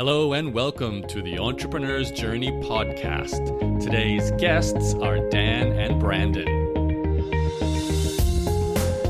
Hello and welcome to the Entrepreneur's Journey podcast. Today's guests are Dan and Brandon.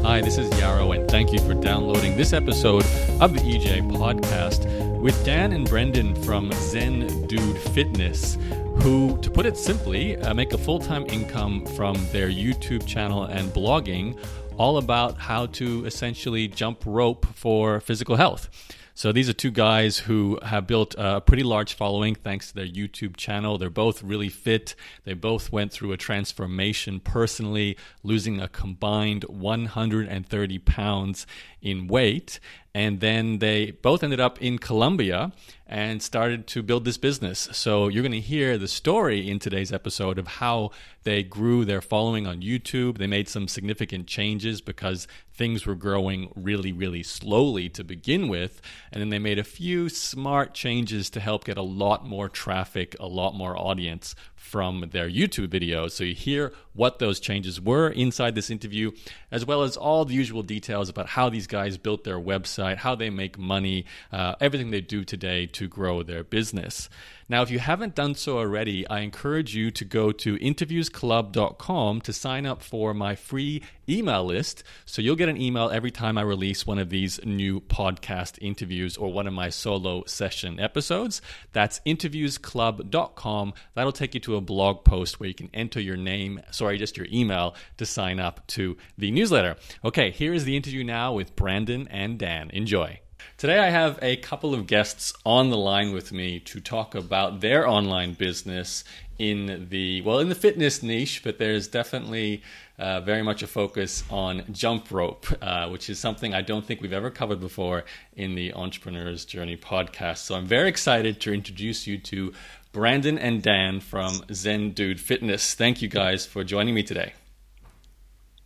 Hi, this is Yaro, and thank you for downloading this episode of the EJ podcast with Dan and Brandon from Zen Dude Fitness, who, to put it simply, uh, make a full time income from their YouTube channel and blogging, all about how to essentially jump rope for physical health. So these are two guys who have built a pretty large following thanks to their YouTube channel. They're both really fit. They both went through a transformation personally, losing a combined 130 pounds in weight. And then they both ended up in Colombia and started to build this business. So you're going to hear the story in today's episode of how they grew their following on YouTube. They made some significant changes because things were growing really, really slowly to begin with. And then they made a few smart changes to help get a lot more traffic, a lot more audience from their YouTube videos. So you hear what those changes were inside this interview, as well as all the usual details about how these guys built their website, how they make money, uh, everything they do today to grow their business. Now, if you haven't done so already, I encourage you to go to interviewsclub.com to sign up for my free email list. So you'll get an email every time I release one of these new podcast interviews or one of my solo session episodes. That's interviewsclub.com. That'll take you to a blog post where you can enter your name, sorry, just your email to sign up to the newsletter. Okay, here is the interview now with Brandon and Dan. Enjoy. Today, I have a couple of guests on the line with me to talk about their online business in the well in the fitness niche, but there's definitely uh, very much a focus on jump rope, uh, which is something I don't think we've ever covered before in the Entrepreneur's Journey podcast. So I'm very excited to introduce you to Brandon and Dan from Zen Dude Fitness. Thank you guys for joining me today.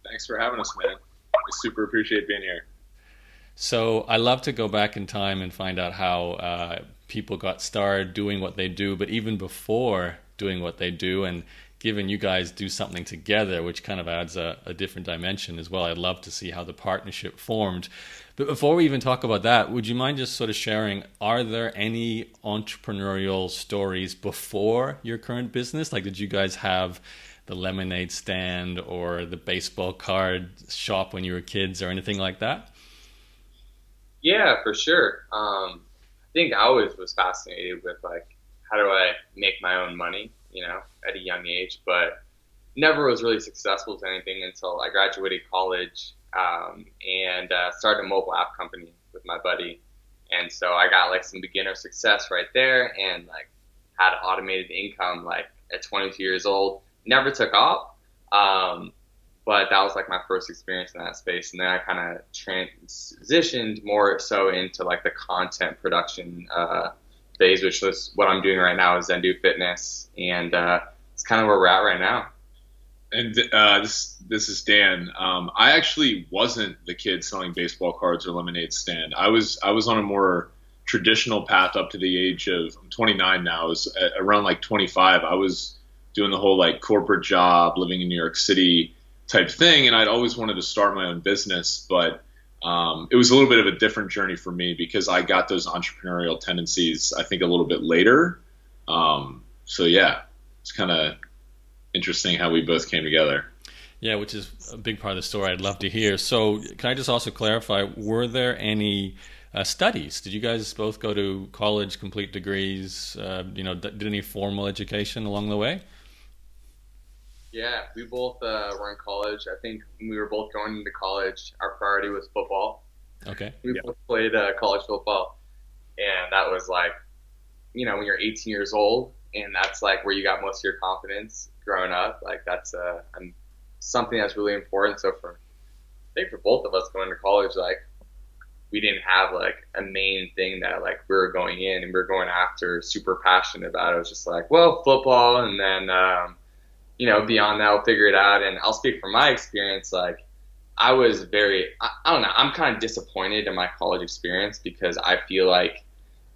Thanks for having us, man. We super appreciate being here. So I love to go back in time and find out how uh, people got started doing what they do, but even before doing what they do, and given you guys do something together, which kind of adds a, a different dimension as well. I'd love to see how the partnership formed. But before we even talk about that, would you mind just sort of sharing? Are there any entrepreneurial stories before your current business? Like, did you guys have the lemonade stand or the baseball card shop when you were kids or anything like that? Yeah, for sure. Um, I think I always was fascinated with like how do I make my own money, you know, at a young age, but never was really successful to anything until I graduated college um, and uh, started a mobile app company with my buddy. And so I got like some beginner success right there and like had automated income like at 22 years old. Never took off. Um, but that was like my first experience in that space and then i kind of transitioned more so into like the content production uh, phase which was what i'm doing right now is zen dude fitness and uh, it's kind of where we're at right now and uh, this this is Dan. Um, I actually wasn't the kid selling baseball cards or lemonade stand. I was I was on a more traditional path up to the age of I'm 29 now. I was around like 25. I was doing the whole like corporate job, living in New York City, type thing. And I'd always wanted to start my own business, but um, it was a little bit of a different journey for me because I got those entrepreneurial tendencies, I think, a little bit later. Um, so yeah, it's kind of interesting how we both came together. Yeah, which is a big part of the story. I'd love to hear. So, can I just also clarify? Were there any uh, studies? Did you guys both go to college, complete degrees? Uh, you know, did any formal education along the way? Yeah, we both uh, were in college. I think when we were both going into college, our priority was football. Okay. We yeah. both played uh, college football, and that was like, you know, when you're 18 years old, and that's like where you got most of your confidence growing up. Like that's uh, something that's really important. So for, I think for both of us going to college, like we didn't have like a main thing that like we were going in and we were going after, super passionate about. It, it was just like, well, football, and then. Um, you know, beyond that, I'll figure it out. And I'll speak from my experience. Like, I was very, I, I don't know, I'm kind of disappointed in my college experience because I feel like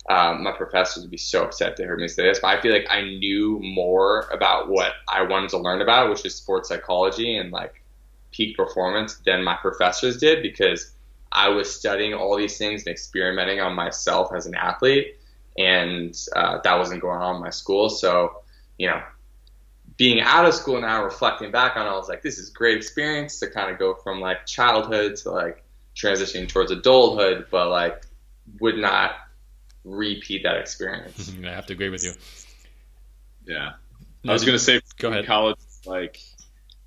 um, my professors would be so upset to hear me say this, but I feel like I knew more about what I wanted to learn about, which is sports psychology and like peak performance, than my professors did because I was studying all these things and experimenting on myself as an athlete. and uh, that wasn't going on in my school. So, you know, being out of school now, reflecting back on it, I was like, this is a great experience to kind of go from like childhood to like transitioning towards adulthood, but like would not repeat that experience. I have to agree with you. Yeah, I was gonna say, go ahead. College, like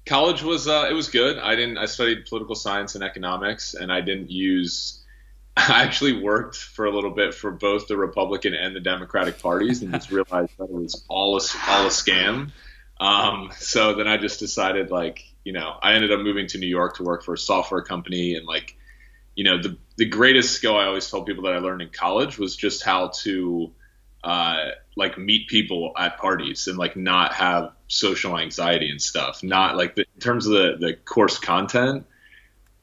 college was, uh, it was good. I didn't. I studied political science and economics, and I didn't use. I actually worked for a little bit for both the Republican and the Democratic parties, and just realized that it was all a, all a scam. Um, so then I just decided, like, you know, I ended up moving to New York to work for a software company, and like, you know, the the greatest skill I always tell people that I learned in college was just how to uh, like meet people at parties and like not have social anxiety and stuff. Not like the, in terms of the the course content.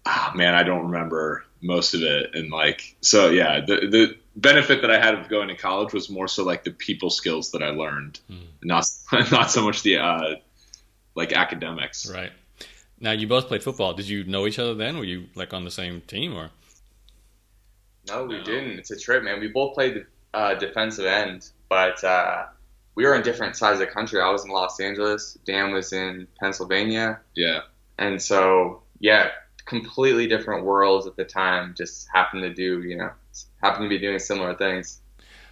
Ah, man, I don't remember most of it, and like so, yeah. The the benefit that I had of going to college was more so like the people skills that I learned, Hmm. not not so much the uh, like academics. Right. Now you both played football. Did you know each other then? Were you like on the same team or? No, we No. didn't. It's a trip, man. We both played uh, defensive end, but uh, we were in different sides of the country. I was in Los Angeles. Dan was in Pennsylvania, Yeah, and so yeah, completely different worlds at the time. Just happened to do, you know, happened to be doing similar things.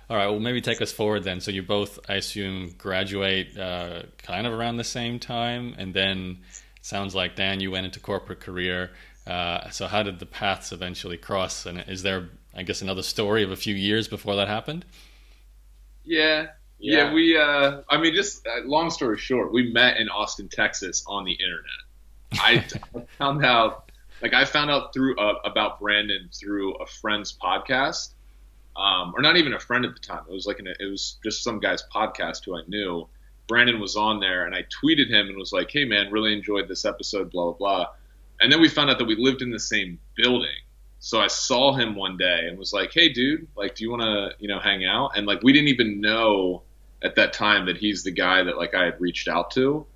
All right. Well, maybe take us forward then. So you both, I assume, graduate uh, kind of around the same time, and then sounds like Dan, you went into corporate career. Uh, so how did the paths eventually cross? And is there, I guess, another story of a few years before that happened? yeah, yeah. we, uh, I mean, just uh, long story short, we met in Austin, Texas, on the internet. I, I found out, like, I found out through uh, about Brandon through a friend's podcast, um, or not even a friend at the time. It was like an, it was just some guy's podcast who I knew. Brandon was on there, and I tweeted him and was like, "Hey, man, really enjoyed this episode." Blah blah blah. And then we found out that we lived in the same building. So I saw him one day and was like, "Hey, dude, like, do you want to, you know, hang out?" And like, we didn't even know at that time that he's the guy that like I had reached out to.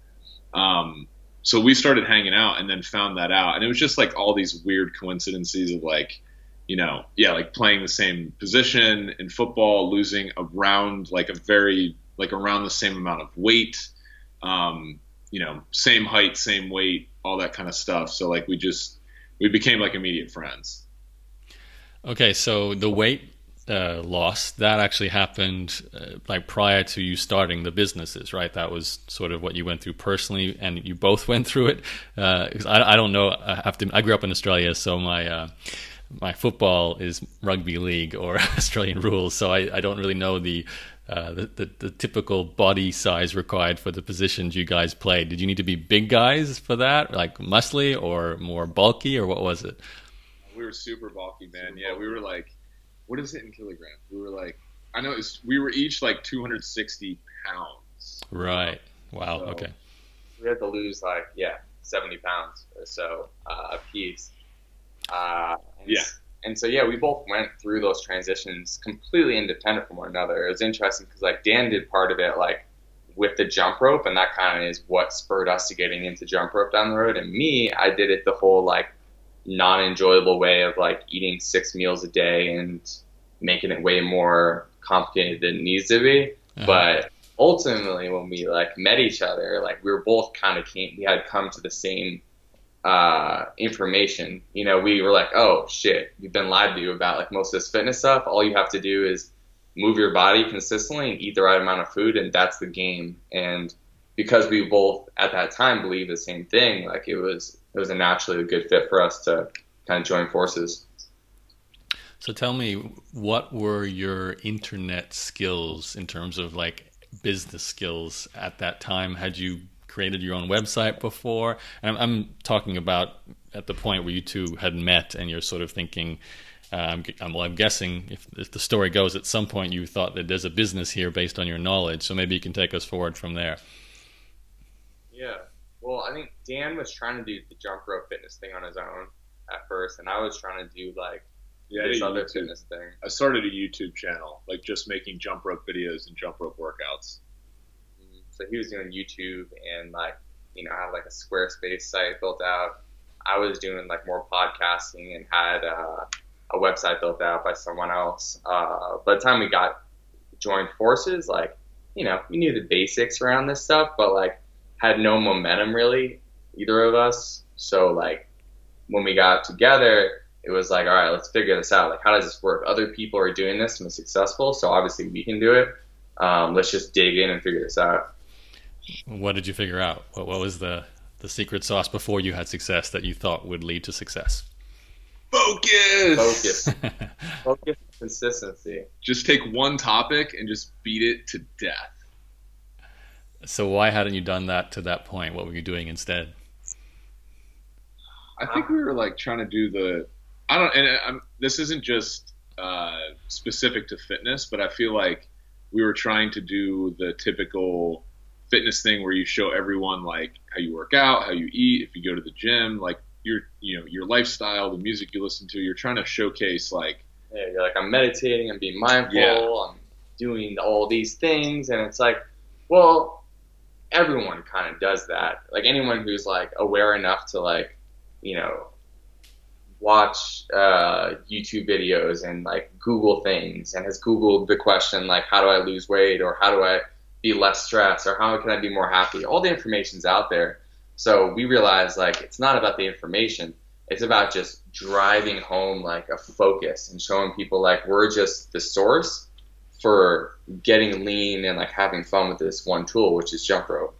Um, so we started hanging out and then found that out, and it was just like all these weird coincidences of like, you know, yeah, like playing the same position in football, losing around like a very like around the same amount of weight, um, you know, same height, same weight, all that kind of stuff. So like we just we became like immediate friends. Okay, so the weight uh, loss that actually happened uh, like prior to you starting the businesses, right? That was sort of what you went through personally, and you both went through it. Uh 'cause I, I don't know. I have to. I grew up in Australia, so my uh, my football is rugby league or Australian rules, so I, I don't really know the, uh, the, the the typical body size required for the positions you guys played. Did you need to be big guys for that, like muscly, or more bulky, or what was it? We were super bulky, man. yeah, we were like, what is it in kilograms? We were like, I know it's, we were each like 260 pounds. Right. Wow. So- Okay. We had to lose like yeah, seventy pounds or so uh, a piece. Uh, and, Yeah. And so yeah, we both went through those transitions completely independent from one another. It was interesting because like Dan did part of it like with the jump rope, and that kind of is what spurred us to getting into jump rope down the road. And me, I did it the whole like non-enjoyable way of like eating six meals a day and making it way more complicated than it needs to be. Uh-huh. But ultimately, when we like met each other, like we were both kind of came, we had come to the same uh, information. You know, we were like, oh shit, you've been lied to about like most of this fitness stuff. All you have to do is move your body consistently and eat the right amount of food, and that's the game. And because we both at that time believed the same thing, like it was it was a naturally a good fit for us to kind of join forces. So tell me, what were your internet skills in terms of like business skills at that time? Had you created your own website before? And I'm, I'm talking about at the point where you two had met and you're sort of thinking, uh, I'm, I'm, well, I'm guessing if, if the story goes, at some point you thought that there's a business here based on your knowledge. So maybe you can take us forward from there. Yeah. Well, I think Dan was trying to do the jump rope fitness thing on his own at first, and I was trying to do like Yeah, this other YouTube. fitness thing. I started a YouTube channel, like just making jump rope videos and jump rope workouts. Mm, So he was doing YouTube and like you know I had like a Squarespace site built out. I was doing like more podcasting and had uh, a website built out by someone else. Uh, by the time we got joined forces, like, you know, we knew the basics around this stuff, but like had no momentum really, either of us. So like when we got together, it was like, all right, let's figure this out. Like, how does this work? Other people are doing this and it's successful, so obviously we can do it. Um, let's just dig in and figure this out. What did you figure out? What, what was the the secret sauce before you had success that you thought would lead to success? Focus. Focus. Focus. Consistency. Just take one topic and just beat it to death. So why hadn't you done that to that point? What were you doing instead? I think we were like trying to do the I don't and I'm, this isn't just uh, specific to fitness, but I feel like we were trying to do the typical fitness thing where you show everyone like how you work out, how you eat, if you go to the gym, like your you know your lifestyle, the music you listen to. You're trying to showcase like yeah, you're like I'm meditating, I'm being mindful, yeah. I'm doing all these things, and it's like, well, everyone kind of does that. Like anyone who's like aware enough to like, you know, watch uh, YouTube videos and like Google things and has Googled the question like, how do I lose weight or how do I be less stressed or how can I be more happy? All the information's out there. So we realized like it's not about the information. It's about just driving home like a focus and showing people like we're just the source for getting lean and like having fun with this one tool, which is jump rope.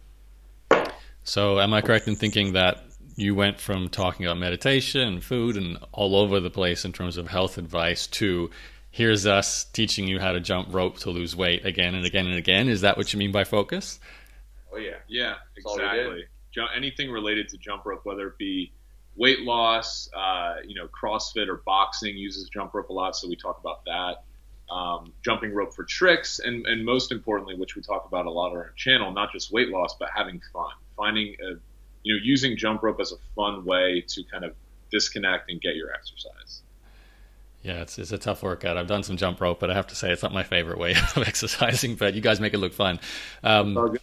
So am I correct in thinking that you went from talking about meditation and food and all over the place in terms of health advice to here's us teaching you how to jump rope to lose weight again and again and again. Is that what you mean by focus? Oh yeah, yeah, exactly. anything related to jump rope, whether it be weight loss, uh, you know, CrossFit or boxing uses jump rope a lot, so we talk about that. Um, jumping rope for tricks, and, and most importantly, which we talk about a lot on our channel, not just weight loss, but having fun, finding a, you know, using jump rope as a fun way to kind of disconnect and get your exercise. Yeah, it's, it's a tough workout. I've done some jump rope, but I have to say it's not my favorite way of exercising. But you guys make it look fun. Um,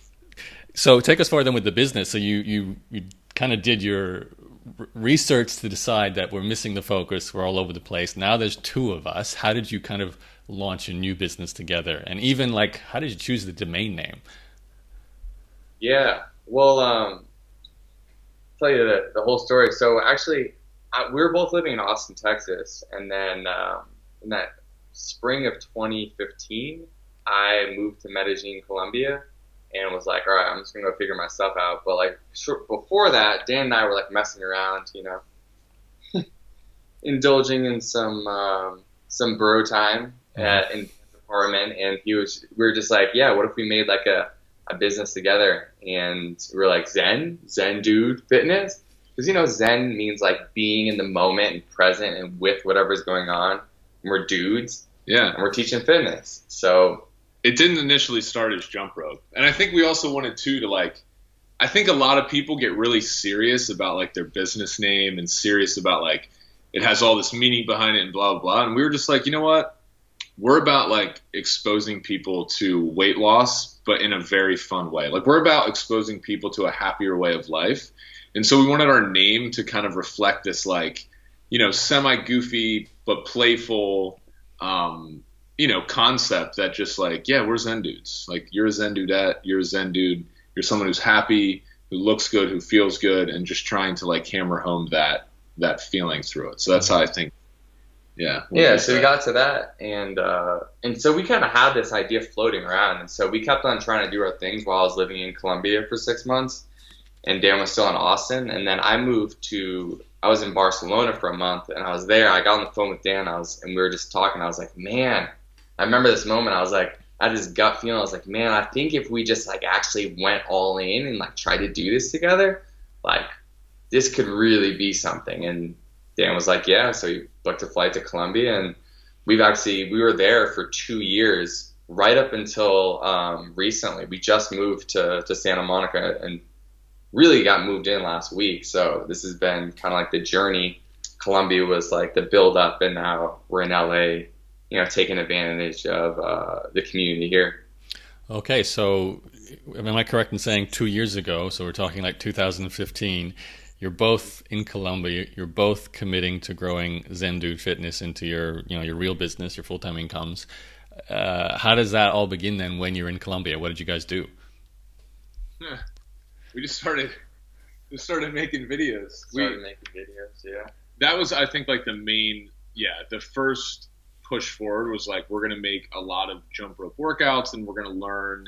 so take us forward then with the business. So you you you kind of did your research to decide that we're missing the focus. We're all over the place. Now there's two of us. How did you kind of launch a new business together? And even like, how did you choose the domain name? Yeah, well, um, tell you the, the whole story. So actually, I, we were both living in Austin, Texas, and then um, in that spring of 2015, I moved to Medellin, Colombia, and was like, all right, I'm just gonna go figure myself out. But like short, before that, Dan and I were like messing around, you know, indulging in some um, some bro time at, in his apartment, and he was, we were just like, yeah, what if we made like a a business together? And we are like, Zen, Zen Dude Fitness because you know Zen means like being in the moment and present and with whatever's going on. And we're dudes, yeah, and we're teaching fitness. So it didn't initially start as jump rope, and I think we also wanted too to like. I think a lot of people get really serious about like their business name and serious about like it has all this meaning behind it and blah blah blah. And we were just like, you know what? We're about like exposing people to weight loss, but in a very fun way. Like we're about exposing people to a happier way of life. And so we wanted our name to kind of reflect this like, you know, semi goofy but playful, um, you know, concept that just like, yeah, we're Zen dudes. Like you're a Zen dudette, you're a Zen dude, you're someone who's happy, who looks good, who feels good, and just trying to like hammer home that that feeling through it. So that's how I think. Yeah. Yeah. So we got to that, and uh, and so we kind of had this idea floating around, and so we kept on trying to do our things while I was living in Colombia for six months and Dan was still in Austin. And then I moved to, I was in Barcelona for a month and I was there. I got on the phone with Dan I was, and we were just talking. I was like, man, I remember this moment. I was like, I had this gut feeling. I was like, man, I think if we just like actually went all in and like tried to do this together, like this could really be something. And Dan was like, yeah. So he booked a flight to Colombia and we've actually, we were there for two years right up until um, recently. We just moved to, to Santa Monica and really got moved in last week. So this has been kind of like the journey. Colombia was like the build up, and now we're in LA, you know, taking advantage of uh, the community here. Okay, so am I correct in saying two years ago? So we're talking like 2015. You're both in Colombia. You're both committing to growing Zen Dude Fitness into your, you know, your real business, your full time incomes. uh, how does that all begin then when you're in Colombia? What did you guys do? we just started just started making videos. Started we, making videos, yeah. That was, I think, like the main, yeah, the first push forward was like we're gonna make a lot of jump rope workouts, and we're gonna learn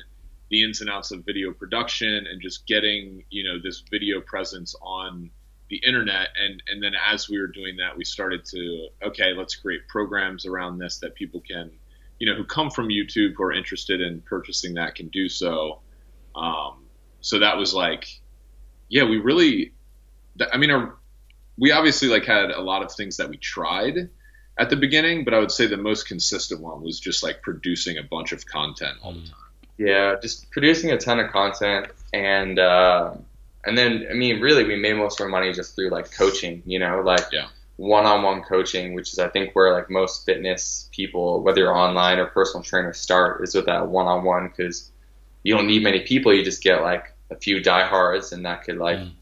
the ins and outs of video production and just getting, you know, this video presence on the internet. And and then as we were doing that, we started to okay, let's create programs around this that people can, you know, who come from YouTube who are interested in purchasing that can do so. Um, so that was like yeah, we really, I mean, our, we obviously like had a lot of things that we tried at the beginning, but I would say the most consistent one was just like producing a bunch of content all the time. Yeah, just producing a ton of content, and uh, and then I mean, really, we made most of our money just through like coaching. You know, like yeah. one-on-one coaching, which is I think where like most fitness people, whether you're online or personal trainer, start is with that one-on-one because you don't need many people. You just get like a few diehards, and that could like mm.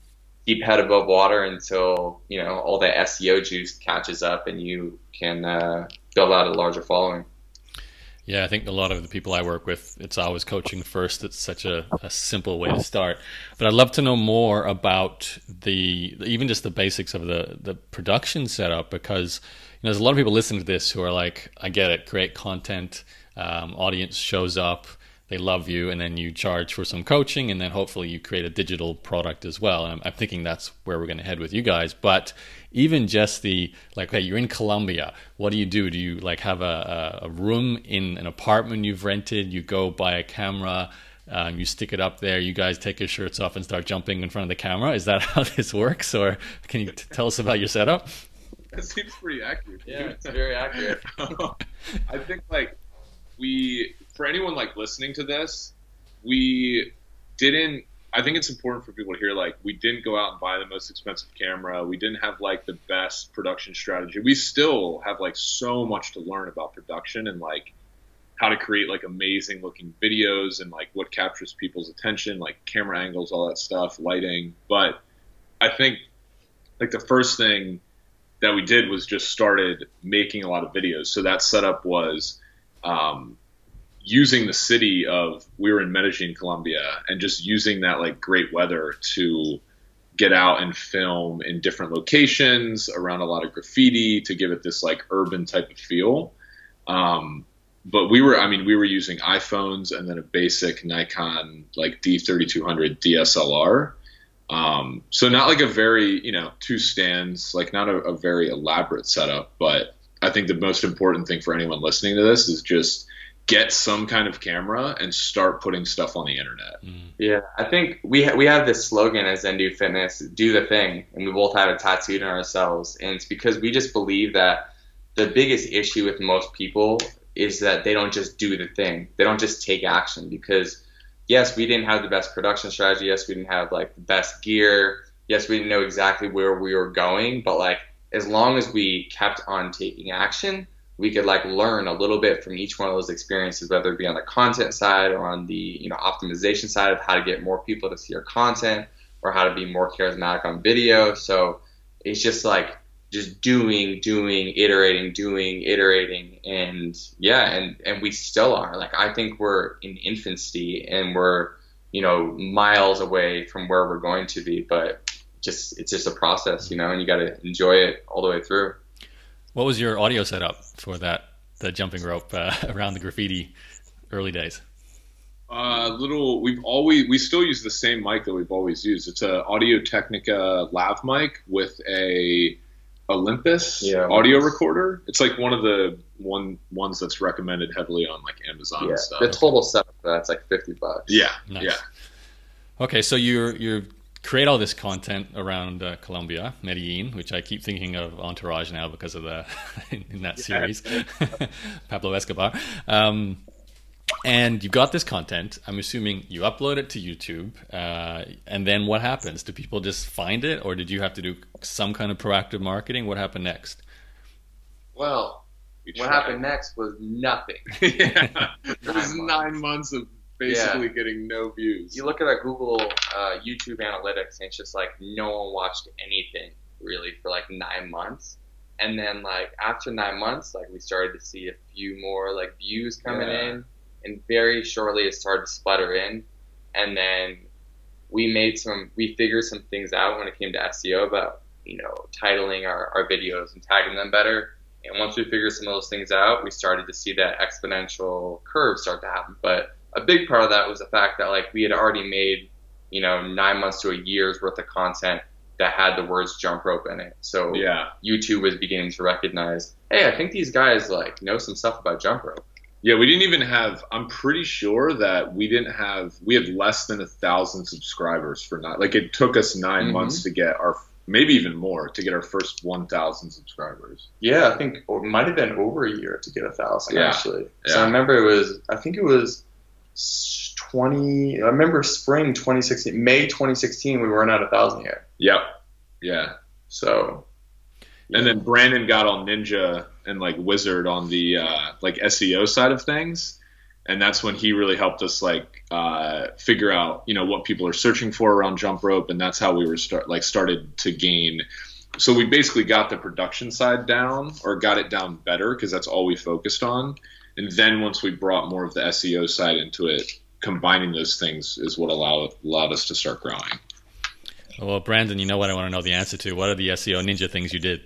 keep head above water until you know all the SEO juice catches up, and you can uh, build out a larger following. Yeah, I think a lot of the people I work with, it's always coaching first. It's such a, a simple way to start. But I'd love to know more about the even just the basics of the the production setup because you know, there's a lot of people listening to this who are like, I get it, create content, um, audience shows up, they love you and then you charge for some coaching and then hopefully you create a digital product as well. And I'm, I'm thinking that's where we're going to head with you guys. But even just the like hey you're in colombia. What do you do? Do you like have a, a room in an apartment you've rented? You go buy a camera um, you stick it up there. You guys take your shirts off and start jumping in front of the camera. Is that how this works? Or can you t- tell us about your setup? That seems pretty accurate. Yeah it's very accurate. I think like we for anyone like listening to this, we didn't. I think it's important for people to hear like we didn't go out and buy the most expensive camera. We didn't have like the best production strategy. We still have like so much to learn about production and like how to create like amazing looking videos and like what captures people's attention, like camera angles, all that stuff, lighting. But I think like the first thing that we did was just started making a lot of videos. So that setup was um, using the city of we were in Medellin, Colombia, and just using that like great weather to get out and film in different locations around a lot of graffiti to give it this like urban type of feel. Um, but we were, I mean, we were using iPhones and then a basic Nikon like D3200 DSLR. Um, so not like a very, you know, two stands, like not a, a very elaborate setup, but I think the most important thing for anyone listening to this is just get some kind of camera and start putting stuff on the internet. Mm. Yeah, I think we ha- we have this slogan as Zen Dude Fitness, "Do the thing," and we both have it tattooed on ourselves, and it's because we just believe that the biggest issue with most people is that they don't just do the thing, they don't just take action because. Yes, we didn't have the best production strategy. Yes, we didn't have like the best gear. Yes, we didn't know exactly where we were going, but like as long as we kept on taking action, we could like learn a little bit from each one of those experiences, whether it be on the content side or on the you know optimization side of how to get more people to see your content or how to be more charismatic on video. So it's just like just doing, doing, iterating, doing, iterating, and yeah, and and we still are. Like I think we're in infancy and we're you know miles away from where we're going to be, but just it's just a process, you know, and you got to enjoy it all the way through. What was your audio setup for that the jumping rope uh, around the graffiti early days? Uh, little. We've always we still use the same mic that we've always used. It's a Audio Technica lav mic with a Olympus yeah, audio recorder. It's like one of the one ones that's recommended heavily on like Amazon yeah, and stuff. The total setup that's like fifty bucks. Yeah, nice. yeah. Okay, so you're you're create all this content around uh, Colombia, Medellin, which I keep thinking of Entourage now because of the in, in that series, Pablo Escobar. Um, and you've got this content. I'm assuming you upload it to YouTube, uh, and then what happens? Do people just find it, or did you have to do some kind of proactive marketing? What happened next? Well, what happened next was nothing. yeah, it was nine months of basically yeah. getting no views. You look at our Google uh, YouTube analytics, and it's just like no one watched anything really for like nine months. and then like after nine months, like we started to see a few more like views coming Yeah. in, and very shortly it started to sputter in, and then we made some we figured some things out when it came to SEO about you know titling our, our videos and tagging them better. And once we figured some of those things out, we started to see that exponential curve start to happen. But a big part of that was the fact that like we had already made you know nine months to a year's worth of content that had the words jump rope in it. So Yeah. YouTube was beginning to recognize, hey, I think these guys like know some stuff about jump rope. Yeah, we didn't even have. I'm pretty sure that we didn't have. We had less than a thousand subscribers for not. Like it took us 9 Mhm. months to get our, maybe even more, to get our first 1,000 subscribers. Yeah, I think it might have been over a year to get a thousand Yeah. actually. So I remember it was, I think it was 20. I remember spring 2016, May 2016. We weren't at a thousand yet. Yep. Yeah. So And then Brandon got on ninja and like wizard on the uh, like SEO side of things, and that's when he really helped us like uh, figure out you know what people are searching for around jump rope, and that's how we were start like started to gain. So we basically got the production side down or got it down better because that's all we focused on, and then once we brought more of the SEO side into it, combining those things is what allowed allowed us to start growing. Well, Brandon, you know what I want to know the answer to. What are the SEO ninja things you did?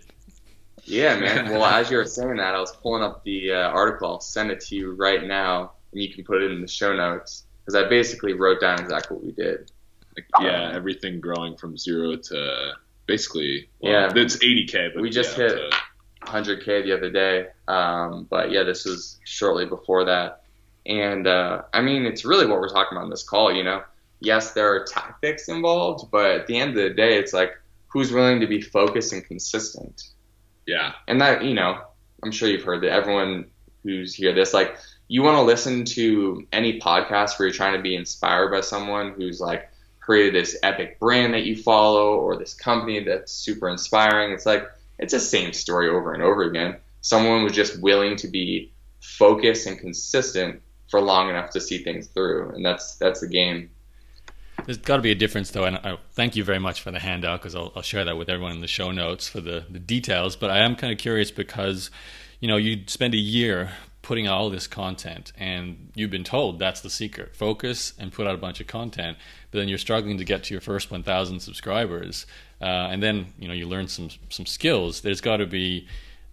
yeah, man. Well, as you were saying that, I was pulling up the uh, article. I'll send it to you right now, and you can put it in the show notes because I basically wrote down exactly what we did. Like, yeah, everything growing from zero to basically well, Yeah. it's 80k. But We just yeah, hit- to- 100k the other day. Um, but yeah, this was shortly before that. And uh, I mean, it's really what we're talking about in this call. You know, yes, there are tactics involved, but at the end of the day, it's like who's willing to be focused and consistent. yeah, And that, you know, I'm sure you've heard that. Everyone who's hear this, like, you want to listen to any podcast where you're trying to be inspired by someone who's like created this epic brand that you follow or this company that's super inspiring. It's like it's the same story over and over again. Someone was just willing to be focused and consistent for long enough to see things through, and that's that's the game. There's got to be a difference, though, and I thank you very much for the handout because I'll, I'll share that with everyone in the show notes for the, the details. But I am kind of curious because, you know, you spend a year putting out all this content, and you've been told that's the secret: focus and put out a bunch of content. But then you're struggling to get to your first 1,000 subscribers, uh, and then you know you learn some some skills. There's got to be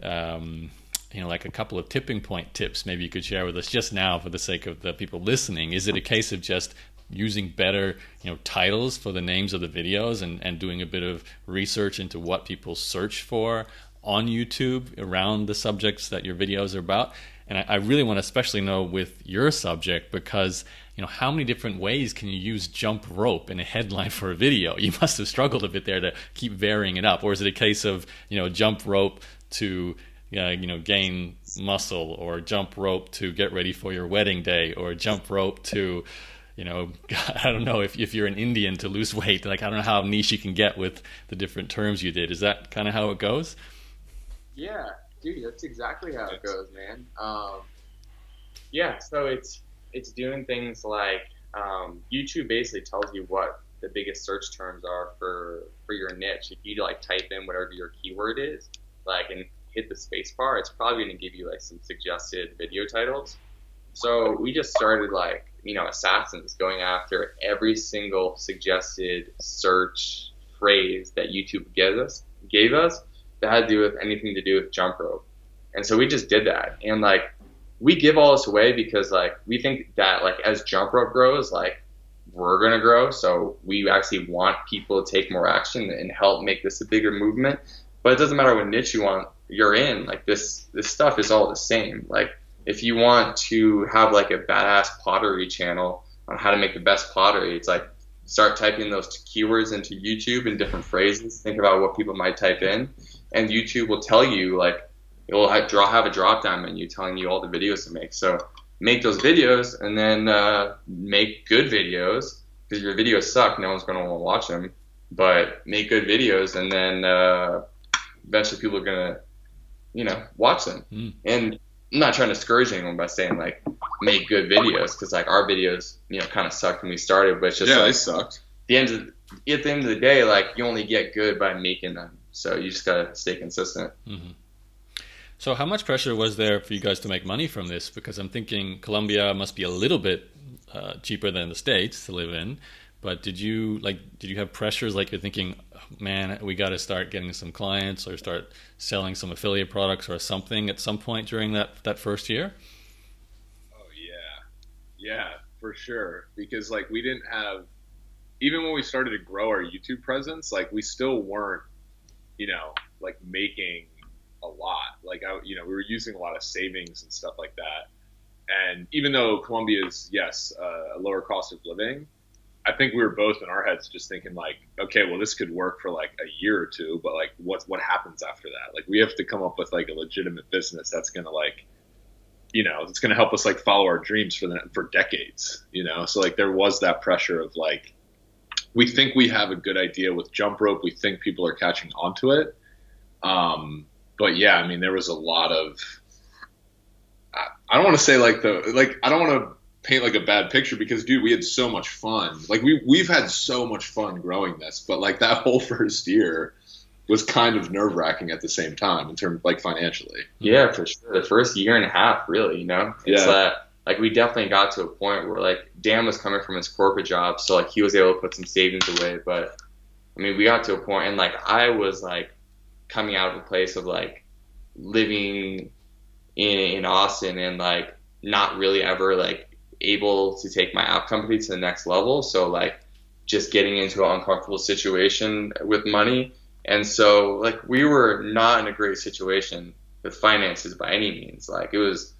um, you know, like a couple of tipping point tips maybe you could share with us just now for the sake of the people listening. Is it a case of just using better, you know, titles for the names of the videos and, and doing a bit of research into what people search for on YouTube around the subjects that your videos are about? And I, I really want to especially know with your subject because you know how many different ways can you use jump rope in a headline for a video? You must have struggled a bit there to keep varying it up, or is it a case of you know jump rope to uh, you know gain muscle, or jump rope to get ready for your wedding day, or jump rope to you know I don't know if if you're an Indian to lose weight. Like I don't know how niche you can get with the different terms you did. Is that kind of how it goes? Yeah, dude, that's exactly how it goes, man. Um, yeah, so it's it's doing things like um, YouTube basically tells you what the biggest search terms are for for your niche. If you like type in whatever your keyword is, like and hit the space bar, it's probably going to give you like some suggested video titles. So we just started like you know assassins going after every single suggested search phrase that YouTube gave us gave us that had to do with anything to do with jump rope. And so we just did that. And like we give all this away because like we think that like as jump rope grows, like we're gonna grow. So we actually want people to take more action and help make this a bigger movement. But it doesn't matter what niche you want you're in, like this this stuff is all the same. Like if you want to have like a badass pottery channel on how to make the best pottery, it's like start typing those keywords into YouTube in different phrases. Think about what people might type in, and YouTube will tell you like it will have, draw have a drop down menu telling you all the videos to make. So make those videos and then uh, make good videos because your videos suck. No one's going to want to watch them. But make good videos and then uh, eventually people are going to, you know, watch them. Mm. And I'm not trying to discourage anyone by saying like make good videos because like our videos, you know, kind of sucked when we started. But it's just yeah, like, they sucked. the end of at the end of the day, like you only get good by making them. So you just gotta stay consistent. hmm So, how much pressure was there for you guys to make money from this? Because I'm thinking Colombia must be a little bit uh, cheaper than the states to live in. But did you like? Did you have pressures like you're thinking, man, we got to start getting some clients or start selling some affiliate products or something at some point during that that first year? Oh yeah, yeah, for sure. Because like we didn't have, even when we started to grow our YouTube presence, like we still weren't, you know, like making a lot. Like I, you know, we were using a lot of savings and stuff like that. And even though Colombia is yes uh, a lower cost of living, I think we were both in our heads just thinking like, okay, well this could work for like a year or two, but like what what happens after that? Like we have to come up with like a legitimate business that's gonna like, you know, it's gonna help us like follow our dreams for the for decades, you know. So like there was that pressure of like, we think we have a good idea with jump rope, we think people are catching onto it, um, but yeah, I mean there was a lot of, I, I don't want to say like the like I don't want to paint like a bad picture because dude we had so much fun. Like we we've had so much fun growing this but like that whole first year was kind of nerve wracking at the same time in terms like financially. Yeah for sure. The first year and a half really you know? It's yeah. Uh, like we definitely got to a point where like Dan was coming from his corporate job so like he was able to put some savings away but I mean we got to a point and like I was like coming out of a place of like living in in Austin and like not really ever like able to take my app company to the next level. So like just getting into an uncomfortable situation with money. And so like we were not in a great situation with finances by any means. Like it was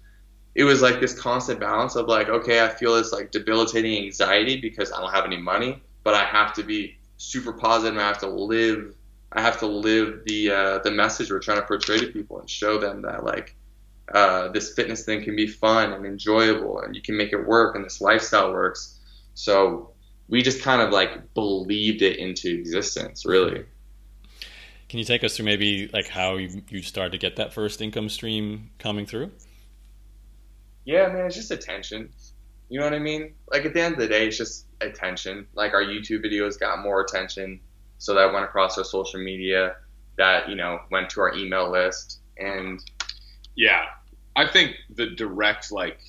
it was like this constant balance of like, okay, I feel this like debilitating anxiety because I don't have any money, but I have to be super positive and I have to live I have to live the uh, the message we're trying to portray to people and show them that like uh, this fitness thing can be fun and enjoyable and you can make it work and this lifestyle works. So we just kind of like believed it into existence, really. Can you take us through maybe like how you, you started to get that first income stream coming through? Yeah, man, it's just attention. You know what I mean? Like at the end of the day, it's just attention. Like our YouTube videos got more attention, so that went across our social media. That you know went to our email list, and yeah, I think the direct like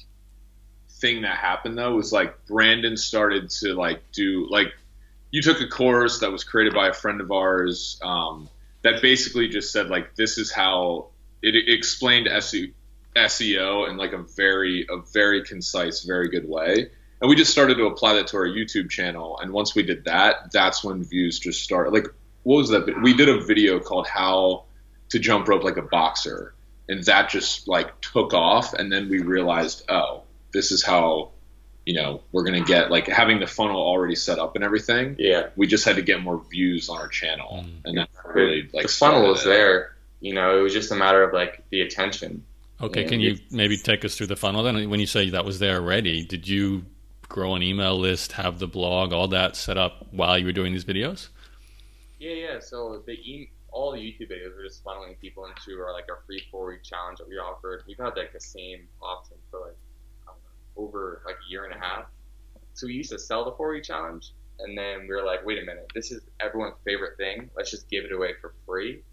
thing that happened though was like Brandon started to like do like you took a course that was created by a friend of ours um, that basically just said like this is how it, explained SEO in like a very a very concise, very good way. And we just started to apply that to our YouTube channel. And once we did that, that's when views just started. Like, what was that? We did a video called "How to Jump Rope Like a Boxer," and that just like took off and then we realized oh this is how you know we're gonna get like having the funnel already set up and everything yeah we just had to get more views on our channel mm. and that really like the funnel was it. there you know it was just a matter of like the attention okay can you maybe take us through the funnel then when you say that was there already did you grow an email list have the blog all that set up while you were doing these videos yeah yeah so the e- all the YouTube videos are just funneling people into our like our free four week challenge that we offered. We've had like the same option for like know, over like a year and a half. So we used to sell the four week challenge, and then we were like, wait a minute, this is everyone's favorite thing. Let's just give it away for free,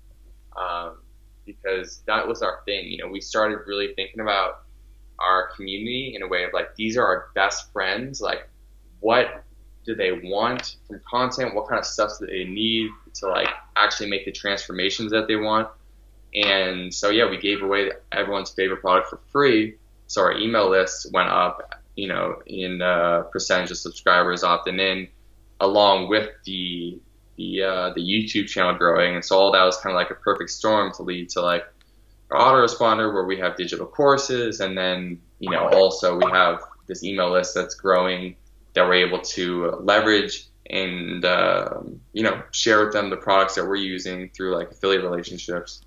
um, because that was our thing. You know, we started really thinking about our community in a way of like these are our best friends. Like, what do they want from content? What kind of stuff do they need to like actually make the transformations that they want? And so yeah, we gave away everyone's favorite product for free. So our email list went up, you know, in uh, percentage of subscribers opting in, along with the the uh, the YouTube channel growing. And so all that was kind of like a perfect storm to lead to like our autoresponder where we have digital courses, and then you know also we have this email list that's growing that we're able to leverage and uh, you know share with them the products that we're using through like affiliate relationships.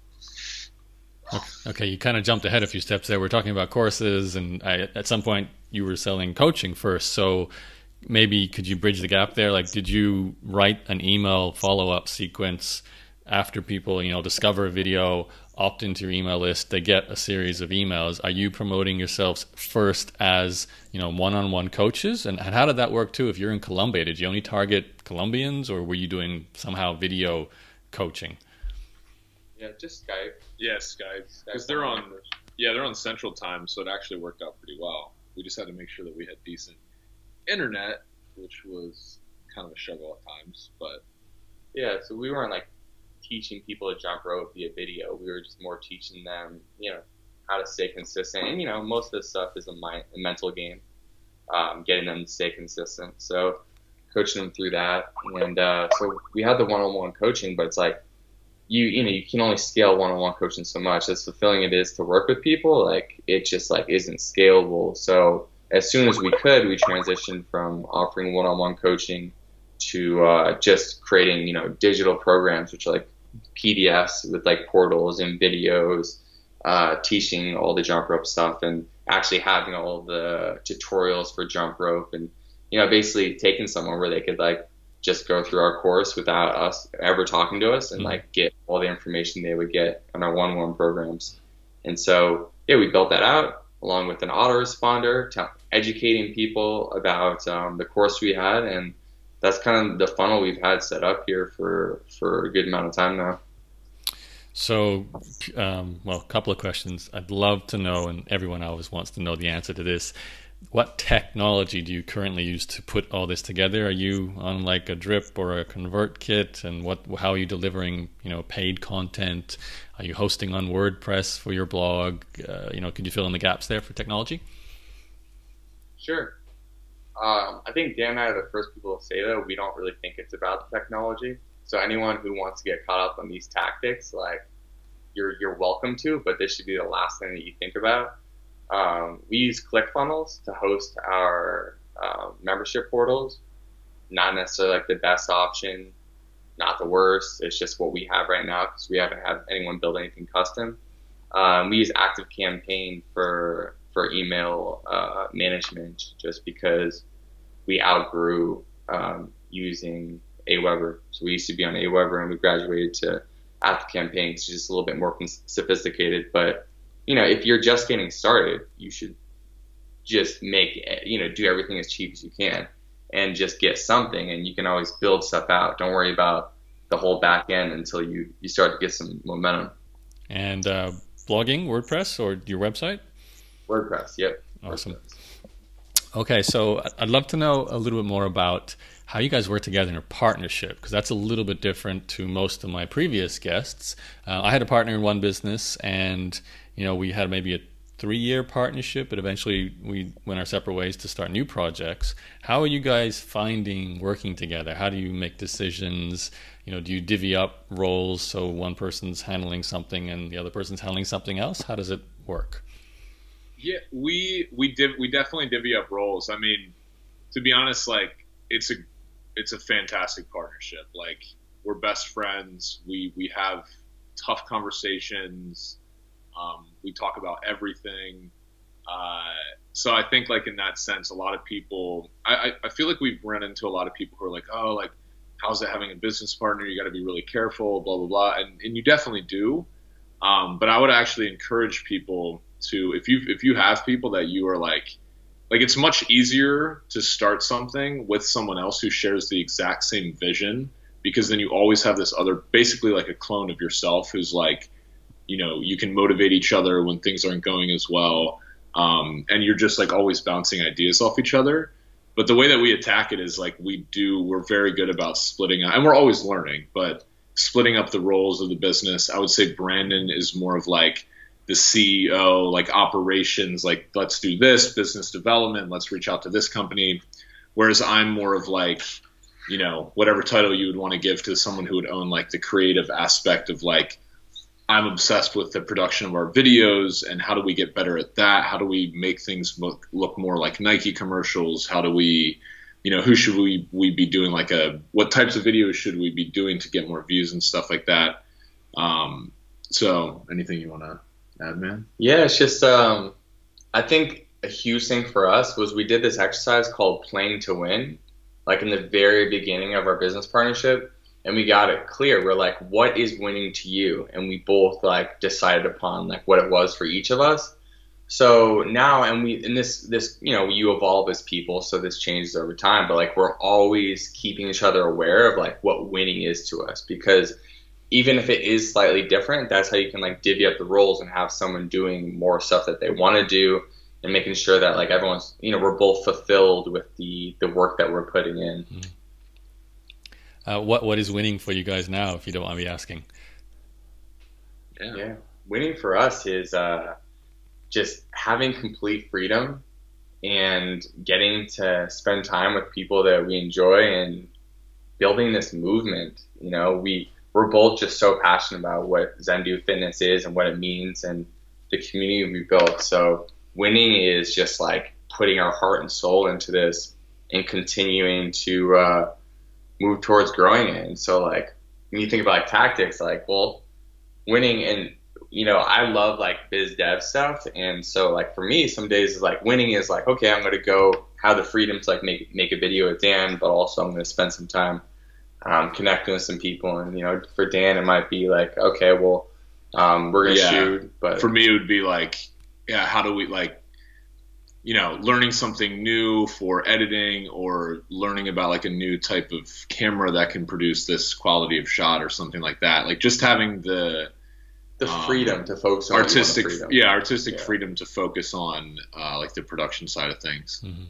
Okay, you kind of jumped ahead a few steps there. We're talking about courses, and I, at some point you were selling coaching first. So maybe could you bridge the gap there? Like, did you write an email follow up sequence after people you know discover a video? opt into your email list, they get a series of emails. Are you promoting yourselves first as you know one-on-one coaches, and, how did that work too? If you're in Colombia, did you only target Colombians, or were you doing somehow video coaching? Yeah, just Skype. Yeah, Skype. Skype Because they're on. Yeah, they're on Central Time, so it actually worked out pretty well. We just had to make sure that we had decent internet, which was kind of a struggle at times. But Yeah, so we weren't like teaching people to jump rope via video. We were just more teaching them, you know, how to stay consistent. And you know, most of this stuff is a, mind, a mental game, um, getting them to stay consistent. So coaching them through that, and uh, so we had the one-on-one coaching, but it's like you you know you can only scale one-on-one coaching so much. As fulfilling it is to work with people, like it just like isn't scalable. So as soon as we could, we transitioned from offering one-on-one coaching to uh, just creating you know digital programs, which are like PDFs with like portals and videos, uh, teaching all the jump rope stuff, and actually having all the tutorials for jump rope, and you know basically taking someone where they could like just go through our course without us ever talking to us and Mhm. like get all the information they would get on our one-on-one programs. And so yeah, we built that out along with an autoresponder, to educating people about um, the course we had, and that's kind of the funnel we've had set up here for for a good amount of time now. So, um, well, a couple of questions. I'd love to know, and everyone always wants to know the answer to this. What technology do you currently use to put all this together? Are you on like a drip or a ConvertKit? And what, how are you delivering, you know, paid content? Are you hosting on WordPress for your blog? Uh, you know, could you fill in the gaps there for technology? Sure. Um, I think Dan and I are the first people to say that we don't really think it's about the technology. So anyone who wants to get caught up on these tactics, like you're you're welcome to, but this should be the last thing that you think about. Um, we use ClickFunnels to host our um, membership portals. Not necessarily like the best option, not the worst. It's just what we have right now because we haven't had anyone build anything custom. Um, we use Active Campaign for for email uh, management just because we outgrew um, using Aweber. So we used to be on Aweber and we graduated to ActiveCampaign. It's just a little bit more sophisticated. But you know, if you're just getting started, you should just make you know do everything as cheap as you can and just get something, and you can always build stuff out. Don't worry about the whole back end until you you start to get some momentum. And uh, blogging, WordPress, or your website? WordPress, yep. Awesome. WordPress. Okay, so I'd love to know a little bit more about how you guys work together in a partnership because that's a little bit different to most of my previous guests. Uh, I had a partner in one business, and you know we had maybe a three-year partnership, but eventually we went our separate ways to start new projects. How are you guys finding working together? How do you make decisions? You know, do you divvy up roles so one person's handling something and the other person's handling something else? How does it work? Yeah, we we div- we definitely divvy up roles. I mean, to be honest, like it's a it's a fantastic partnership. Like we're best friends. We we have tough conversations. Um, we talk about everything. Uh, so I think like in that sense, a lot of people. I, I feel like we've run into a lot of people who are like, oh, like how's it having a business partner? You got to be really careful, blah blah blah, and and you definitely do. Um, but I would actually encourage people to if you if you have people that you are like like it's much easier to start something with someone else who shares the exact same vision because then you always have this other basically like a clone of yourself who's like you know you can motivate each other when things aren't going as well um, and you're just like always bouncing ideas off each other. But the way that we attack it is like we do we're very good about splitting and we're always learning but splitting up the roles of the business i would say brandon is more of like the ceo like operations like let's do this business development let's reach out to this company. Whereas i'm more of like you know whatever title you would want to give to someone who would own like the creative aspect of like i'm obsessed with the production of our videos and how do we get better at that? How do we make things look, look more like nike commercials? How do we you know who should we we be doing like a what types of videos should we be doing to get more views and stuff like that? Um so anything you want to add man Yeah, it's just um, I think a huge thing for us was we did this exercise called playing to win, like in the very beginning of our business partnership, and we got it clear. We're like, what is winning to you? And we both like decided upon like what it was for each of us. So now, and we, and this, this, you know, you evolve as people, so this changes over time. But like, we're always keeping each other aware of like what winning is to us, because even if it is slightly different, that's how you can like divvy up the roles and have someone doing more stuff that they want to do and making sure that like everyone's you know we're both fulfilled with the the work that we're putting in. Mm. Uh, what what is winning for you guys now, if you don't mind me asking? Yeah, yeah. winning for us is uh, just having complete freedom and getting to spend time with people that we enjoy and building this movement. You know, we we're both just so passionate about what Zen Dude Fitness is and what it means and the community we built. So winning is just like putting our heart and soul into this and continuing to uh, move towards growing it. And so like when you think about like tactics, like well, winning and you know I love like biz dev stuff, and so like for me, some days is like winning is like okay, I'm gonna go have the freedom to like make make a video with Dan, but also I'm gonna spend some time um, connecting with some people. And you know, for Dan, it might be like, okay, well, um, we're gonna yeah. shoot. But for me, it would be like, yeah, how do we like, you know, learning something new for editing or learning about like a new type of camera that can produce this quality of shot or something like that. Like just having the the um, freedom to focus on artistic, yeah, artistic yeah. freedom to focus on uh, like the production side of things. Mm-hmm.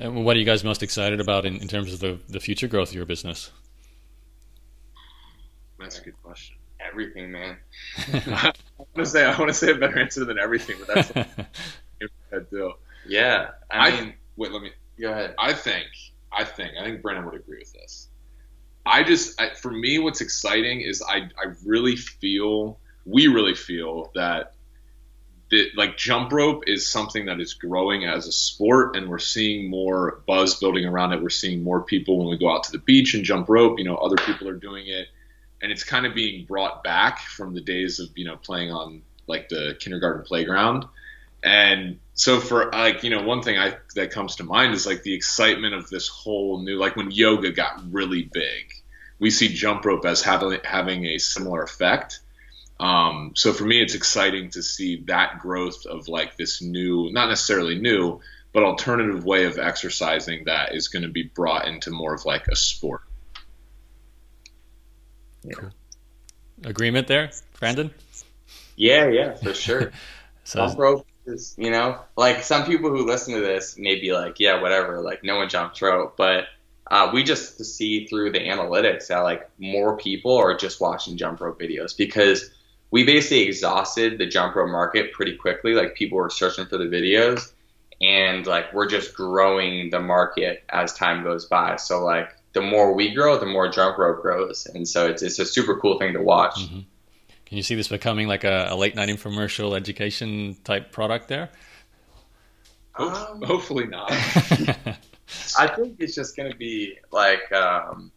And what are you guys most excited about in, in terms of the, the future growth of your business? That's a good question. Everything, man. I want to say I want to say a better answer than everything, but that's I do. Yeah, I, I mean, wait. Let me go ahead. I think, I think, I think Brandon would agree with this. I just, I, for me, what's exciting is I, I really feel, we really feel that that like jump rope is something that is growing as a sport and we're seeing more buzz building around it. We're seeing more people when we go out to the beach and jump rope you know other people are doing it. And it's kind of being brought back from the days of you know playing on like the kindergarten playground. And so for like you know one thing i that comes to mind is like the excitement of this whole new like when yoga got really big we see jump rope as having having a similar effect um, so for me, it's exciting to see that growth of like this new, not necessarily new, but alternative way of exercising that is going to be brought into more of like a sport. Yeah. Cool. Agreement there, Brandon? Yeah, yeah, for sure. so, Jump rope is, you know, like some people who listen to this may be like, yeah, whatever, like no one jumps rope, but uh, we just see through the analytics that like more people are just watching jump rope videos because we basically exhausted the jump rope market pretty quickly. Like people were searching for the videos, and like we're just growing the market as time goes by. So like the more we grow, the more jump rope grows, and so it's it's a super cool thing to watch. Mm-hmm. Can you see this becoming like a, a, late night infomercial education type product there? Um, Hopefully not. I think it's just going to be like um,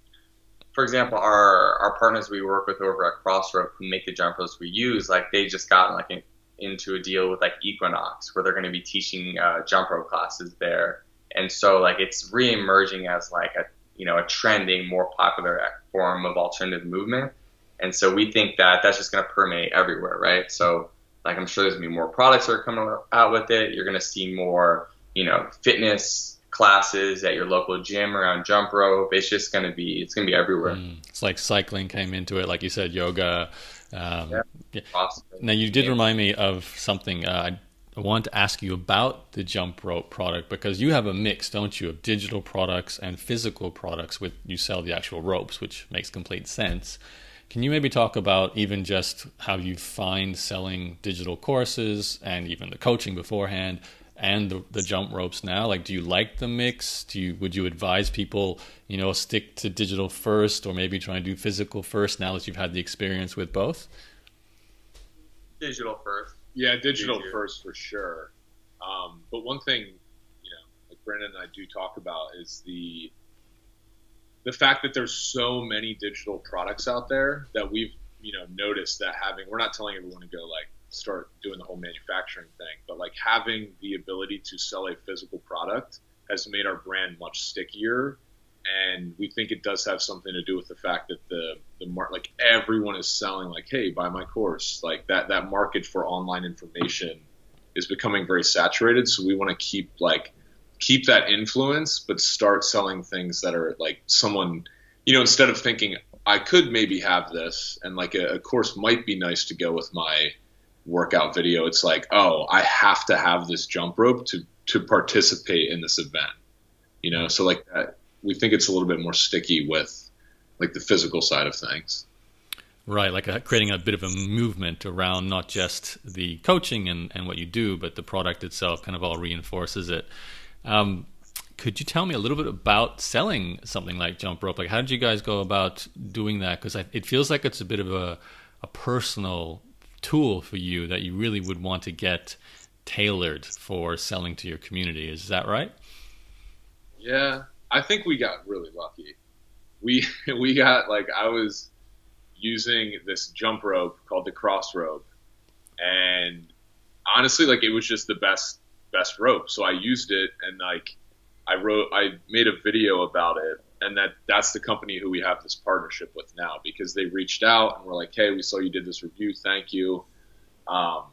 for example, our our partners we work with over at Crossrope who make the jump ropes we use, like they just got like in, into a deal with like Equinox where they're going to be teaching uh, jump rope classes there, and so like it's re-emerging as like a you know a trending, more popular form of alternative movement, and so we think that that's just going to permeate everywhere, right? So like I'm sure there's gonna be more products that are coming out with it. You're going to see more you know fitness classes at your local gym around jump rope. It's just going to be it's going to be everywhere. Mm, it's like cycling came into it, like you said, yoga. Um, yeah. yeah. Now you did remind me of something. Uh, I want to ask you about the jump rope product because you have a mix, don't you, of digital products and physical products. With you sell the actual ropes, which makes complete sense. Can you maybe talk about even just how you find selling digital courses and even the coaching beforehand and the, the jump ropes now? Like, do you like the mix? Do you would you advise people, you know, stick to digital first, or maybe try and do physical first now that you've had the experience with both? Digital first. Yeah, digital first for sure. Um, but one thing, you know, like Brandon and I do talk about is the the fact that there's so many digital products out there that we've you know noticed that having we're not telling everyone to go like start doing the whole manufacturing thing. But like having the ability to sell a physical product has made our brand much stickier. And we think it does have something to do with the fact that the the mar- like everyone is selling like, hey, buy my course. Like that that market for online information is becoming very saturated. So we want to keep like keep that influence, but start selling things that are like someone, you know, instead of thinking I could maybe have this, and like a, a course might be nice to go with my workout video. It's like, oh, I have to have this jump rope to to participate in this event. You know, so like that, we think it's a little bit more sticky with like the physical side of things. Right, like a, creating a bit of a movement around not just the coaching and, and what you do, but the product itself kind of all reinforces it. Um, could you tell me a little bit about selling something like jump rope? Like, how did you guys go about doing that? Because it feels like it's a bit of a, a personal tool for you that you really would want to get tailored for selling to your community. Is that right? Yeah, I think we got really lucky. We we got like I was using this jump rope called the Crossrope, and honestly, like it was just the best best rope. So I used it, and like I wrote, I made a video about it, and that that's the company who we have this partnership with now because they reached out and were like, "Hey, we saw you did this review, thank you." Um,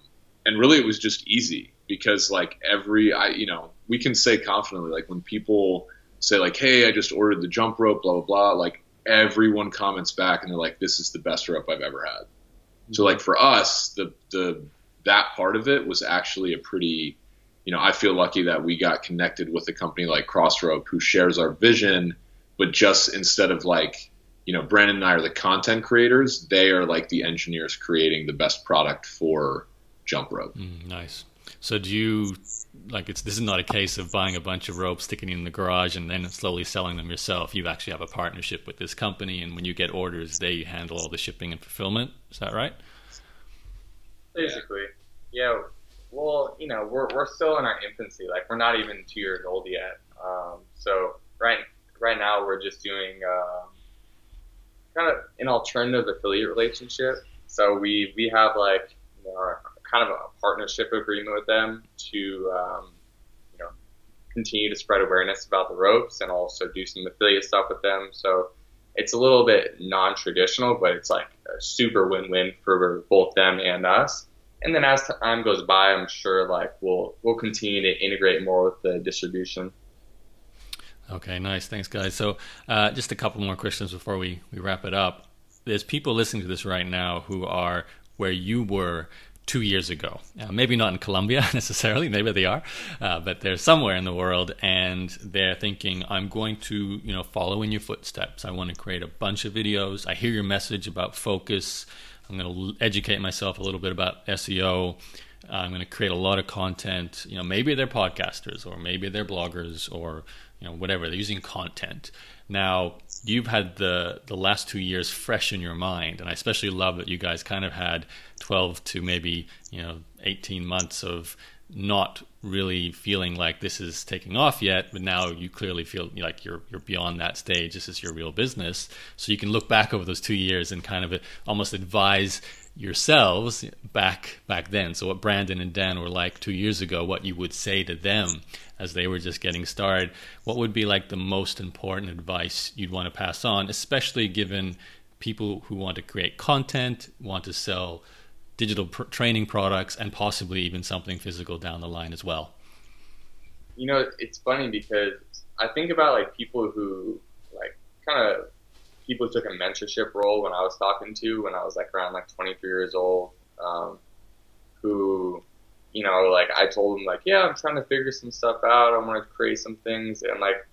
and really, it was just easy because like every I, you know, we can say confidently like when people say like, "Hey, I just ordered the jump rope," blah blah blah, like everyone comments back and they're like, "This is the best rope I've ever had." Mm-hmm. So like for us, the the that part of it was actually a pretty, you know, I feel lucky that we got connected with a company like Crossrope who shares our vision, but just instead of like, you know, Brandon and I are the content creators, they are like the engineers creating the best product for jump rope. Mm, nice. So do you like it's this is not a case of buying a bunch of ropes, sticking in the garage, and then slowly selling them yourself. You actually have a partnership with this company, and when you get orders, they handle all the shipping and fulfillment. Is that right? Basically, yeah. Well, you know, we're we're still in our infancy. Like we're not even two years old yet. Um, so right right now we're just doing um, kind of an alternative affiliate relationship. So we we have like you know, kind of a partnership agreement with them to, um, you know, continue to spread awareness about the ropes and also do some affiliate stuff with them. So it's a little bit non-traditional, but it's like a super win-win for both them and us. And then as time goes by, I'm sure like we'll we'll continue to integrate more with the distribution. Okay, nice. Thanks, guys. So, uh, just a couple more questions before we, we wrap it up. There's people listening to this right now who are where you were two years ago. Uh, maybe not in Colombia necessarily, maybe they are, uh, but they're somewhere in the world and they're thinking, I'm going to, you know, follow in your footsteps. I want to create a bunch of videos. I hear your message about focus. I'm going to educate myself a little bit about SEO. I'm going to create a lot of content. You know, maybe they're podcasters or maybe they're bloggers or you know whatever. They're using content. Now you've had the the last two years fresh in your mind, and I especially love that you guys kind of had 12 to maybe you know 18 months of not really feeling like this is taking off yet, but now you clearly feel like you're you're beyond that stage. This is your real business, so you can look back over those two years and kind of almost advise yourselves back back then. So what Brandon and Dan were like two years ago, what you would say to them as they were just getting started. What would be like the most important advice you'd want to pass on, especially given people who want to create content, want to sell digital pr- training products, and possibly even something physical down the line as well? You know, it's funny because I think about like people who like kind of people took a mentorship role when I was talking to when I was like around like 23 years old, um, who, you know, like I told them like, yeah, I'm trying to figure some stuff out. I want to create some things, and like,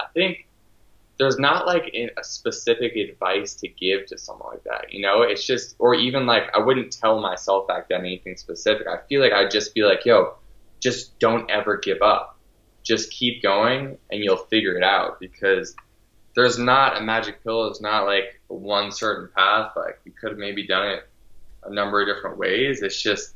I think there's not like a specific advice to give to someone like that. You know, it's just, or even like I wouldn't tell myself back then anything specific. I feel like I'd just be like, yo, just don't ever give up. Just keep going, and you'll figure it out because there's not a magic pill. It's not like one certain path. Like we could have maybe done it a number of different ways. It's just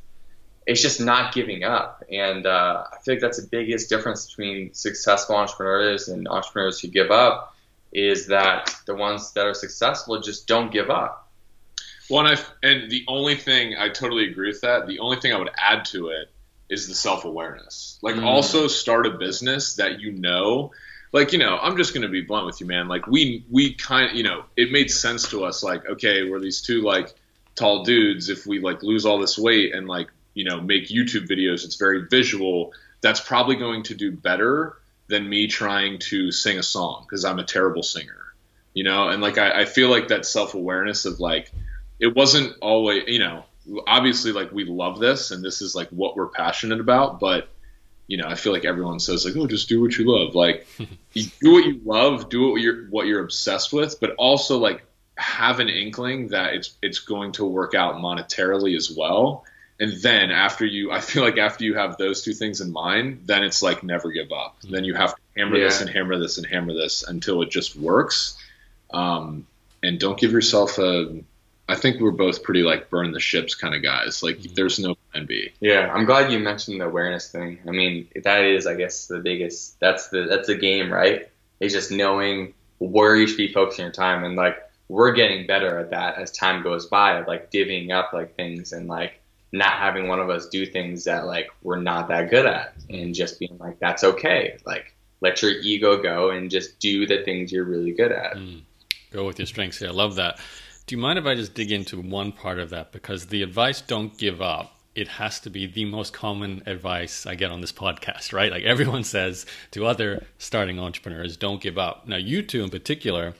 it's just not giving up. And uh, I feel like that's the biggest difference between successful entrepreneurs and entrepreneurs who give up is that the ones that are successful just don't give up. Well, and, and the only thing I totally agree with that. The only thing I would add to it is the self awareness. Like, mm. also start a business that you know like you know i'm just going to be blunt with you man. Like we we kind of you know it made sense to us like okay we're these two like tall dudes. If we like lose all this weight and like you know make youtube videos it's very visual. That's probably going to do better than me trying to sing a song because i'm a terrible singer you know, and like I, I feel like that self awareness of like it wasn't always, you know, obviously like we love this and this is like what we're passionate about, but you know, I feel like everyone says like, oh, just do what you love. Like, do what you love, do what you're what you're obsessed with, but also like have an inkling that it's it's going to work out monetarily as well. And then after you, I feel like after you have those two things in mind, then it's like never give up. Then you have to hammer Yeah. this and hammer this and hammer this until it just works. Um, and don't give yourself a. I think we're both pretty like burn the ships kind of guys. Like mm-hmm. there's no plan B. Yeah, I'm glad you mentioned the awareness thing. I mean, that is, I guess, the biggest. That's the that's the game, right? It's just knowing where you should be focusing your time, and like we're getting better at that as time goes by, like divvying up like things and like not having one of us do things that like we're not that good at, and just being like, that's okay. Like let your ego go and just do the things you're really good at. Mm. Go with your strengths here. I love that. Do you mind if I just dig into one part of that? Because the advice, don't give up, it has to be the most common advice I get on this podcast, right? Like everyone says to other starting entrepreneurs, don't give up. Now, you two in particular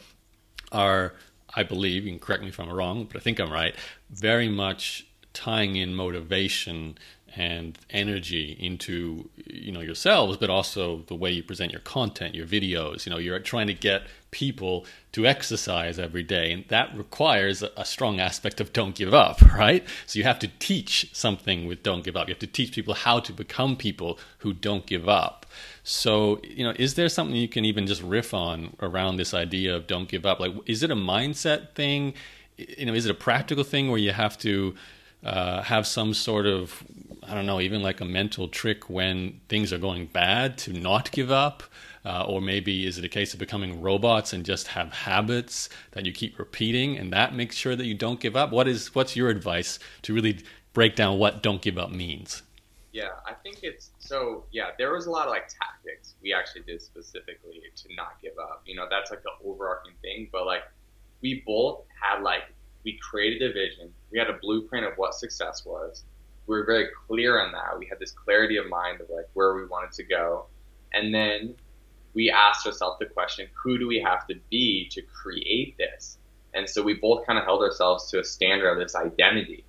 are, I believe, you can correct me if I'm wrong, but I think I'm right, very much tying in motivation and energy into you know yourselves but also the way you present your content your videos. You know you're trying to get people to exercise every day and that requires a strong aspect of don't give up right? So you have to teach something with don't give up. You have to teach people how to become people who don't give up. So you know is there something you can even just riff on around this idea of don't give up? Like is it a mindset thing? You know is it a practical thing where you have to uh, have some sort of I don't know, even like a mental trick when things are going bad to not give up? Uh, or maybe is it a case of becoming robots and just have habits that you keep repeating and that makes sure that you don't give up? What is what's your advice to really break down what don't give up means? Yeah, I think it's so. Yeah, there was a lot of like tactics we actually did specifically to not give up. You know, that's like the overarching thing. But like, we both had like we created a vision. We had a blueprint of what success was. We were very clear on that. We had this clarity of mind of like where we wanted to go, and then we asked ourselves the question: Who do we have to be to create this? And so we both kind of held ourselves to a standard of this identity,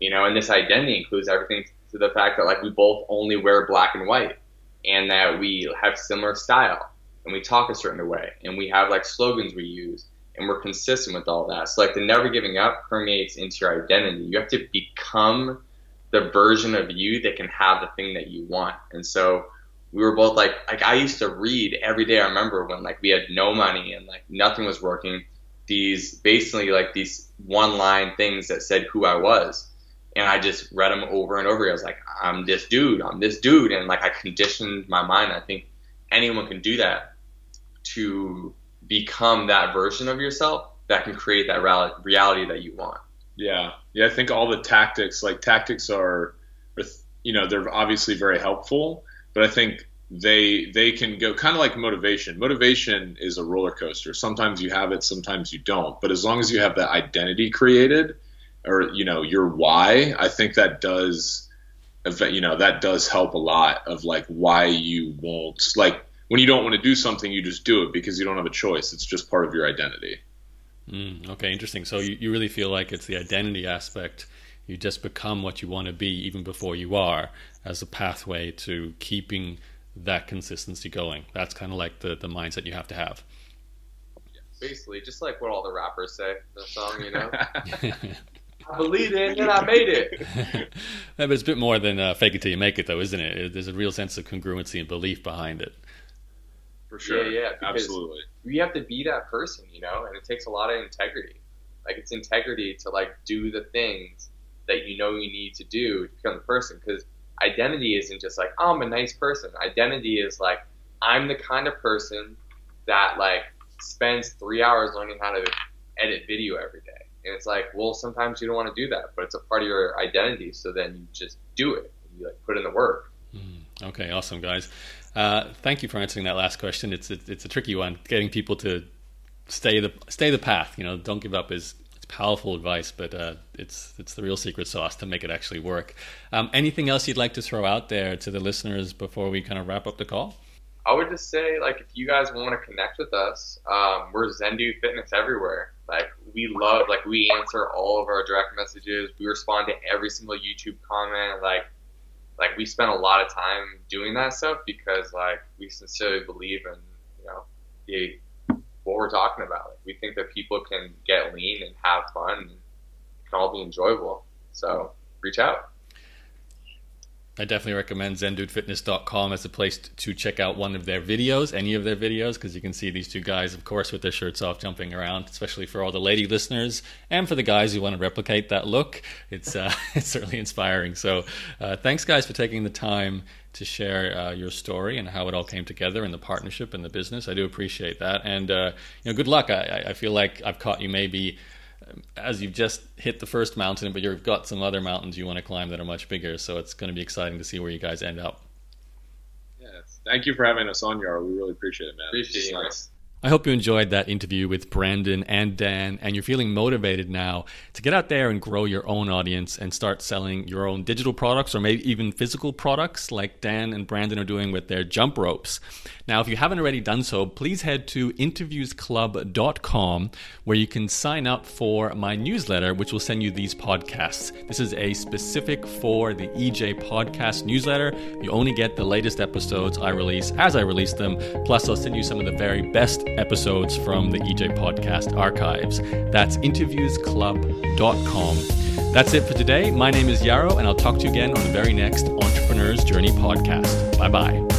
you know, and this identity includes everything to the fact that like we both only wear black and white and that we have similar style and we talk a certain way and we have like slogans we use and we're consistent with all that. So like the never giving up permeates into your identity. You have to become the version of you that can have the thing that you want. And so we were both like like I used to read every day. I remember when like we had no money and like nothing was working. These basically like these one line things that said who I was and I just read them over and over. I was like, I'm this dude, I'm this dude, and like I conditioned my mind. I think anyone can do that to become that version of yourself that can create that reality that you want. Yeah, yeah. I think all the tactics, like tactics, are, are you know, they're obviously very helpful, but I think they they can go kind of like motivation. Motivation is a roller coaster. Sometimes you have it, sometimes you don't. But as long as you have that identity created, or you know your why, I think that does, you know, that does help a lot of like why you won't like when you don't want to do something, you just do it because you don't have a choice. It's just part of your identity. Mm, okay, interesting. So you, you really feel like it's the identity aspect. You just become what you want to be even before you are as a pathway to keeping that consistency going. That's kind of like the, the mindset you have to have. Basically, just like what all the rappers say in the song, you know? I believed it and I made it. yeah, but it's a bit more than uh, fake it till you make it, though, isn't it? There's a real sense of congruency and belief behind it. For sure. Yeah, yeah, Absolutely. you have to be that person, you know, and it takes a lot of integrity. Like it's integrity to like do the things that you know you need to do to become the person. Because identity isn't just like oh, I'm a nice person. Identity is like I'm the kind of person that like spends three hours learning how to edit video every day. And it's like, well, sometimes you don't want to do that, but it's a part of your identity. So then you just do it. You like put in the work. Hmm. Okay, awesome, guys. Uh, thank you for answering that last question. It's it's, it's a tricky one, getting people to stay the stay the path. You know, don't give up is it's powerful advice, but uh, it's it's the real secret sauce to make it actually work. Um, anything else you'd like to throw out there to the listeners before we kind of wrap up the call? I would just say, like, if you guys want to connect with us, um, we're Zen Dude Fitness everywhere. Like, we love, like, we answer all of our direct messages. We respond to every single YouTube comment. Like, like we spend a lot of time doing that stuff because, like, we sincerely believe in, you know, the what we're talking about. Like, we think that people can get lean and have fun and can all be enjoyable. So reach out. I definitely recommend zendudefitness.com as a place to check out one of their videos, any of their videos, because you can see these two guys, of course, with their shirts off jumping around, especially for all the lady listeners and for the guys who want to replicate that look. It's, uh, it's certainly inspiring. So uh, thanks, guys, for taking the time to share uh, your story and how it all came together and the partnership and the business. I do appreciate that. And, uh, you know, good luck. I, I feel like I've caught you maybe as you've just hit the first mountain, but you've got some other mountains you want to climb that are much bigger. So it's going to be exciting to see where you guys end up. Yeah, thank you for having us on, Yaro. We really appreciate it, man. Appreciate you. Nice. I hope you enjoyed that interview with Brandon and Dan, and you're feeling motivated now to get out there and grow your own audience and start selling your own digital products or maybe even physical products like Dan and Brandon are doing with their jump ropes. Now, if you haven't already done so, please head to interviewsclub.com where you can sign up for my newsletter, which will send you these podcasts. This is a specific for the EJ podcast newsletter. You only get the latest episodes I release as I release them, plus, I'll send you some of the very best episodes from the EJ Podcast archives. That's interviewsclub.com. That's it for today. My name is Yaro, and I'll talk to you again on the very next Entrepreneur's Journey podcast. Bye bye.